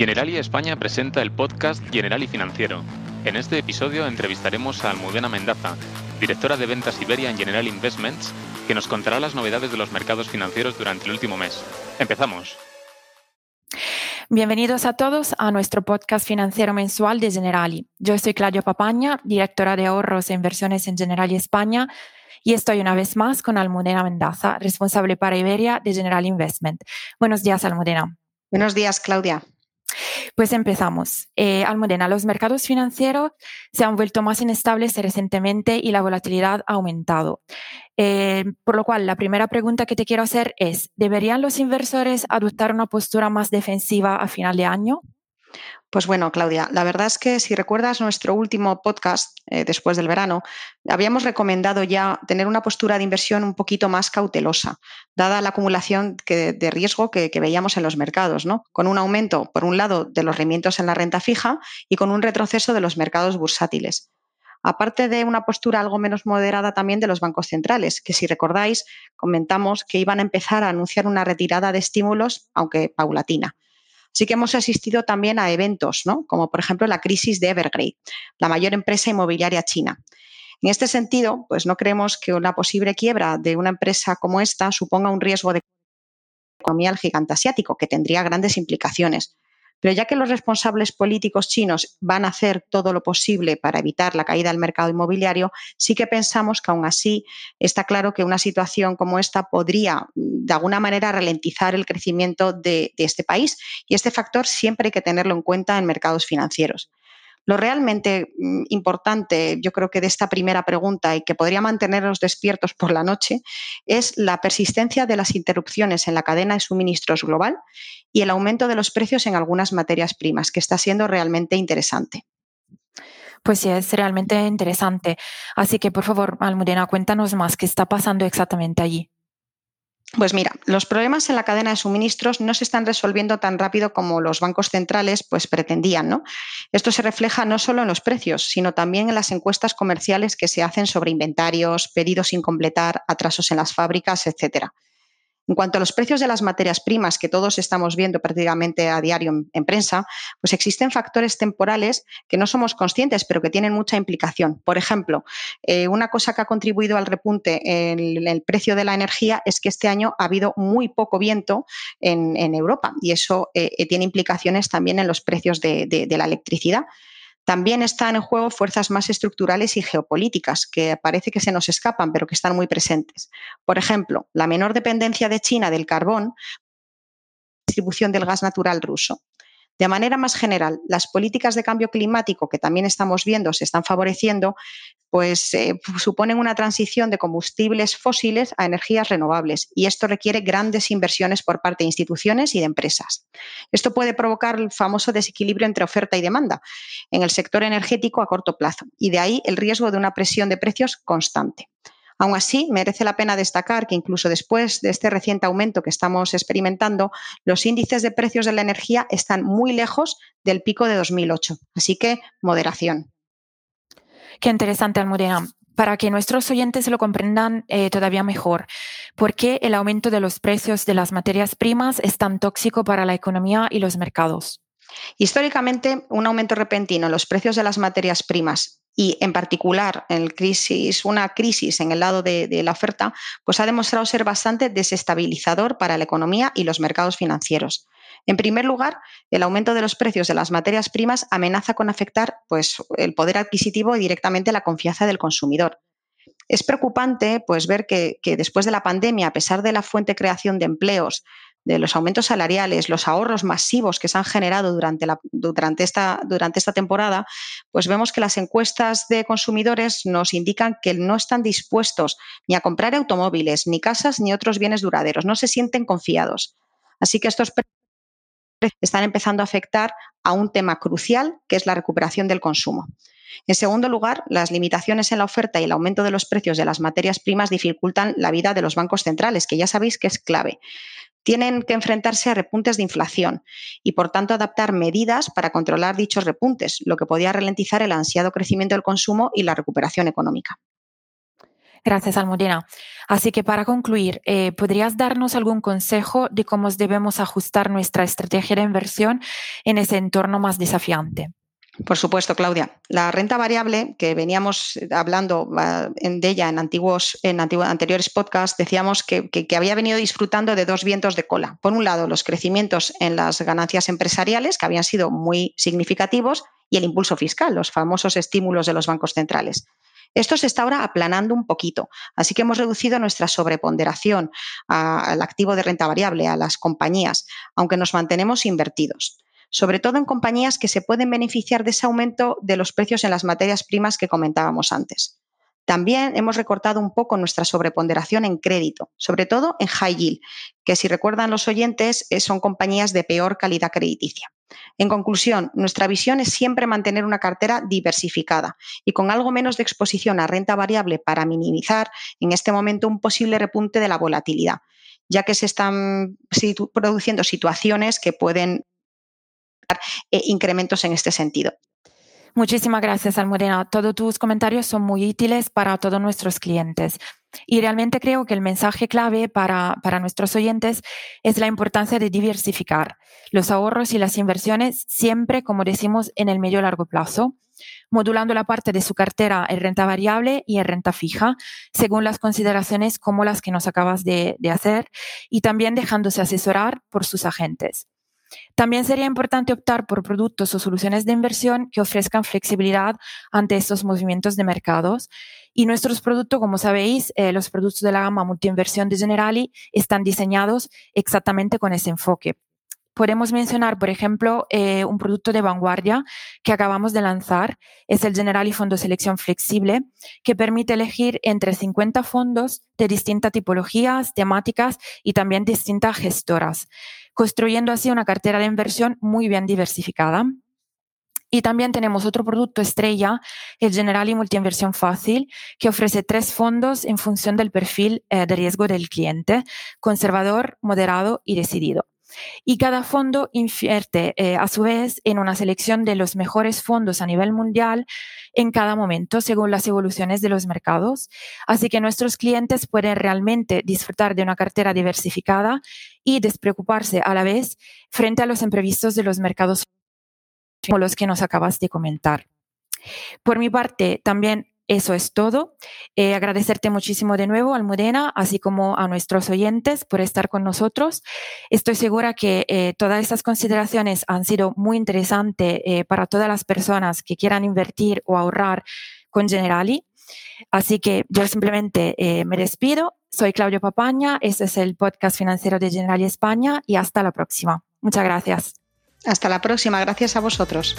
Generali España presenta el podcast Generali Financiero. En este episodio entrevistaremos a Almudena Mendaza, directora de ventas Iberia en General Investments, que nos contará las novedades de los mercados financieros durante el último mes. Empezamos. Bienvenidos a todos a nuestro podcast financiero mensual de Generali. Yo soy Claudia Papaña, directora de ahorros e inversiones en Generali España, y estoy una vez más con Almudena Mendaza, responsable para Iberia de General Investment. Buenos días, Almudena. Buenos días, Claudia. Pues empezamos. Eh, Almudena, los mercados financieros se han vuelto más inestables recientemente y la volatilidad ha aumentado. Eh, por lo cual, la primera pregunta que te quiero hacer es, ¿deberían los inversores adoptar una postura más defensiva a final de año? Pues bueno, Claudia, la verdad es que si recuerdas nuestro último podcast eh, después del verano, habíamos recomendado ya tener una postura de inversión un poquito más cautelosa, dada la acumulación de riesgo que, veíamos en los mercados, ¿no? Con un aumento, por un lado, de los rendimientos en la renta fija y con un retroceso de los mercados bursátiles aparte de una postura algo menos moderada también de los bancos centrales, que si recordáis, comentamos que iban a empezar a anunciar una retirada de estímulos, aunque paulatina. Sí que hemos asistido también a eventos, ¿no? como por ejemplo la crisis de Evergrande, la mayor empresa inmobiliaria china. En este sentido, pues no creemos que una posible quiebra de una empresa como esta suponga un riesgo de economía al gigante asiático, que tendría grandes implicaciones. Pero ya que los responsables políticos chinos van a hacer todo lo posible para evitar la caída del mercado inmobiliario, sí que pensamos que aún así está claro que una situación como esta podría, de alguna manera, ralentizar el crecimiento de, de este país. Y este factor siempre hay que tenerlo en cuenta en mercados financieros. Lo realmente mm, importante, yo creo que de esta primera pregunta y que podría mantenernos despiertos por la noche, es la persistencia de las interrupciones en la cadena de suministros global y el aumento de los precios en algunas materias primas, que está siendo realmente interesante. Pues sí, es realmente interesante. Así que, por favor, Almudena, cuéntanos más qué está pasando exactamente allí. Pues mira, los problemas en la cadena de suministros no se están resolviendo tan rápido como los bancos centrales pues pretendían, ¿no? Esto se refleja no solo en los precios, sino también en las encuestas comerciales que se hacen sobre inventarios, pedidos sin completar, atrasos en las fábricas, etcétera. En cuanto a los precios de las materias primas que todos estamos viendo prácticamente a diario en, prensa, pues existen factores temporales que no somos conscientes, pero que tienen mucha implicación. Por ejemplo, eh, una cosa que ha contribuido al repunte en el precio de la energía es que este año ha habido muy poco viento en, Europa y eso eh, tiene implicaciones también en los precios de la electricidad. También están en juego fuerzas más estructurales y geopolíticas que parece que se nos escapan, pero que están muy presentes. Por ejemplo, la menor dependencia de China del carbón, distribución del gas natural ruso. De manera más general, las políticas de cambio climático que también estamos viendo se están favoreciendo, pues eh, suponen una transición de combustibles fósiles a energías renovables y esto requiere grandes inversiones por parte de instituciones y de empresas. Esto puede provocar el famoso desequilibrio entre oferta y demanda en el sector energético a corto plazo y de ahí el riesgo de una presión de precios constante. Aún así, merece la pena destacar que incluso después de este reciente aumento que estamos experimentando, los índices de precios de la energía están muy lejos del pico de 2008. Así que, moderación. Qué interesante, Almudena. Para que nuestros oyentes lo comprendan eh, todavía mejor, ¿por qué el aumento de los precios de las materias primas es tan tóxico para la economía y los mercados? Históricamente, un aumento repentino en los precios de las materias primas y en particular en una crisis en el lado de, de, la oferta, pues ha demostrado ser bastante desestabilizador para la economía y los mercados financieros. En primer lugar, el aumento de los precios de las materias primas amenaza con afectar pues, el poder adquisitivo y directamente la confianza del consumidor. Es preocupante pues, ver que, que después de la pandemia, a pesar de la fuente creación de empleos, de los aumentos salariales, los ahorros masivos que se han generado durante, durante, esta, durante esta temporada, pues vemos que las encuestas de consumidores nos indican que no están dispuestos ni a comprar automóviles, ni casas, ni otros bienes duraderos. No se sienten confiados. Así que estos están empezando a afectar a un tema crucial, que es la recuperación del consumo. En segundo lugar, las limitaciones en la oferta y el aumento de los precios de las materias primas dificultan la vida de los bancos centrales, que ya sabéis que es clave tienen que enfrentarse a repuntes de inflación y, por tanto, adaptar medidas para controlar dichos repuntes, lo que podía ralentizar el ansiado crecimiento del consumo y la recuperación económica. Gracias, Almudena. Así que para concluir, eh, ¿podrías darnos algún consejo de cómo debemos ajustar nuestra estrategia de inversión en ese entorno más desafiante? Por supuesto, Claudia. La renta variable, que veníamos hablando de ella en, antiguos, en anteriores podcasts, decíamos que, había venido disfrutando de dos vientos de cola. Por un lado, los crecimientos en las ganancias empresariales, que habían sido muy significativos, y el impulso fiscal, los famosos estímulos de los bancos centrales. Esto se está ahora aplanando un poquito, así que hemos reducido nuestra sobreponderación al activo de renta variable, a las compañías, aunque nos mantenemos invertidos sobre todo en compañías que se pueden beneficiar de ese aumento de los precios en las materias primas que comentábamos antes. También hemos recortado un poco nuestra sobreponderación en crédito, sobre todo en high yield, que si recuerdan los oyentes eh, son compañías de peor calidad crediticia. En conclusión, nuestra visión es siempre mantener una cartera diversificada y con algo menos de exposición a renta variable para minimizar en este momento un posible repunte de la volatilidad, ya que se están produciendo situaciones que pueden eh, incrementos en este sentido. Muchísimas gracias, Almudena. Todos tus comentarios son muy útiles para todos nuestros clientes. Y realmente creo que el mensaje clave para, para, nuestros oyentes es la importancia de diversificar los ahorros y las inversiones siempre, como decimos, en el medio largo plazo, modulando la parte de su cartera en renta variable y en renta fija, según las consideraciones como las que nos acabas de, de hacer, y también dejándose asesorar por sus agentes. También sería importante optar por productos o soluciones de inversión que ofrezcan flexibilidad ante estos movimientos de mercados. Y nuestros productos, como sabéis, eh, los productos de la gama multiinversión de Generali están diseñados exactamente con ese enfoque. Podemos mencionar, por ejemplo, eh, un producto de vanguardia que acabamos de lanzar, es el Generali Fondo Selección Flexible, que permite elegir entre 50 fondos de distintas tipologías, temáticas y también distintas gestoras construyendo así una cartera de inversión muy bien diversificada. Y también tenemos otro producto estrella, el Generali Multiinversión Fácil, que ofrece tres fondos en función del perfil eh, de riesgo del cliente, conservador, moderado y decidido. Y cada fondo invierte eh, a su vez en una selección de los mejores fondos a nivel mundial en cada momento según las evoluciones de los mercados. Así que nuestros clientes pueden realmente disfrutar de una cartera diversificada y despreocuparse a la vez frente a los imprevistos de los mercados como los que nos acabas de comentar. Por mi parte, también eso es todo. Eh, agradecerte muchísimo de nuevo, Almudena, así como a nuestros oyentes por estar con nosotros. Estoy segura que eh, todas estas consideraciones han sido muy interesantes eh, para todas las personas que quieran invertir o ahorrar con Generali. Así que yo simplemente me despido. Soy Claudio Papaña, este es el podcast financiero de Generali España y hasta la próxima. Muchas gracias. Hasta la próxima, gracias a vosotros.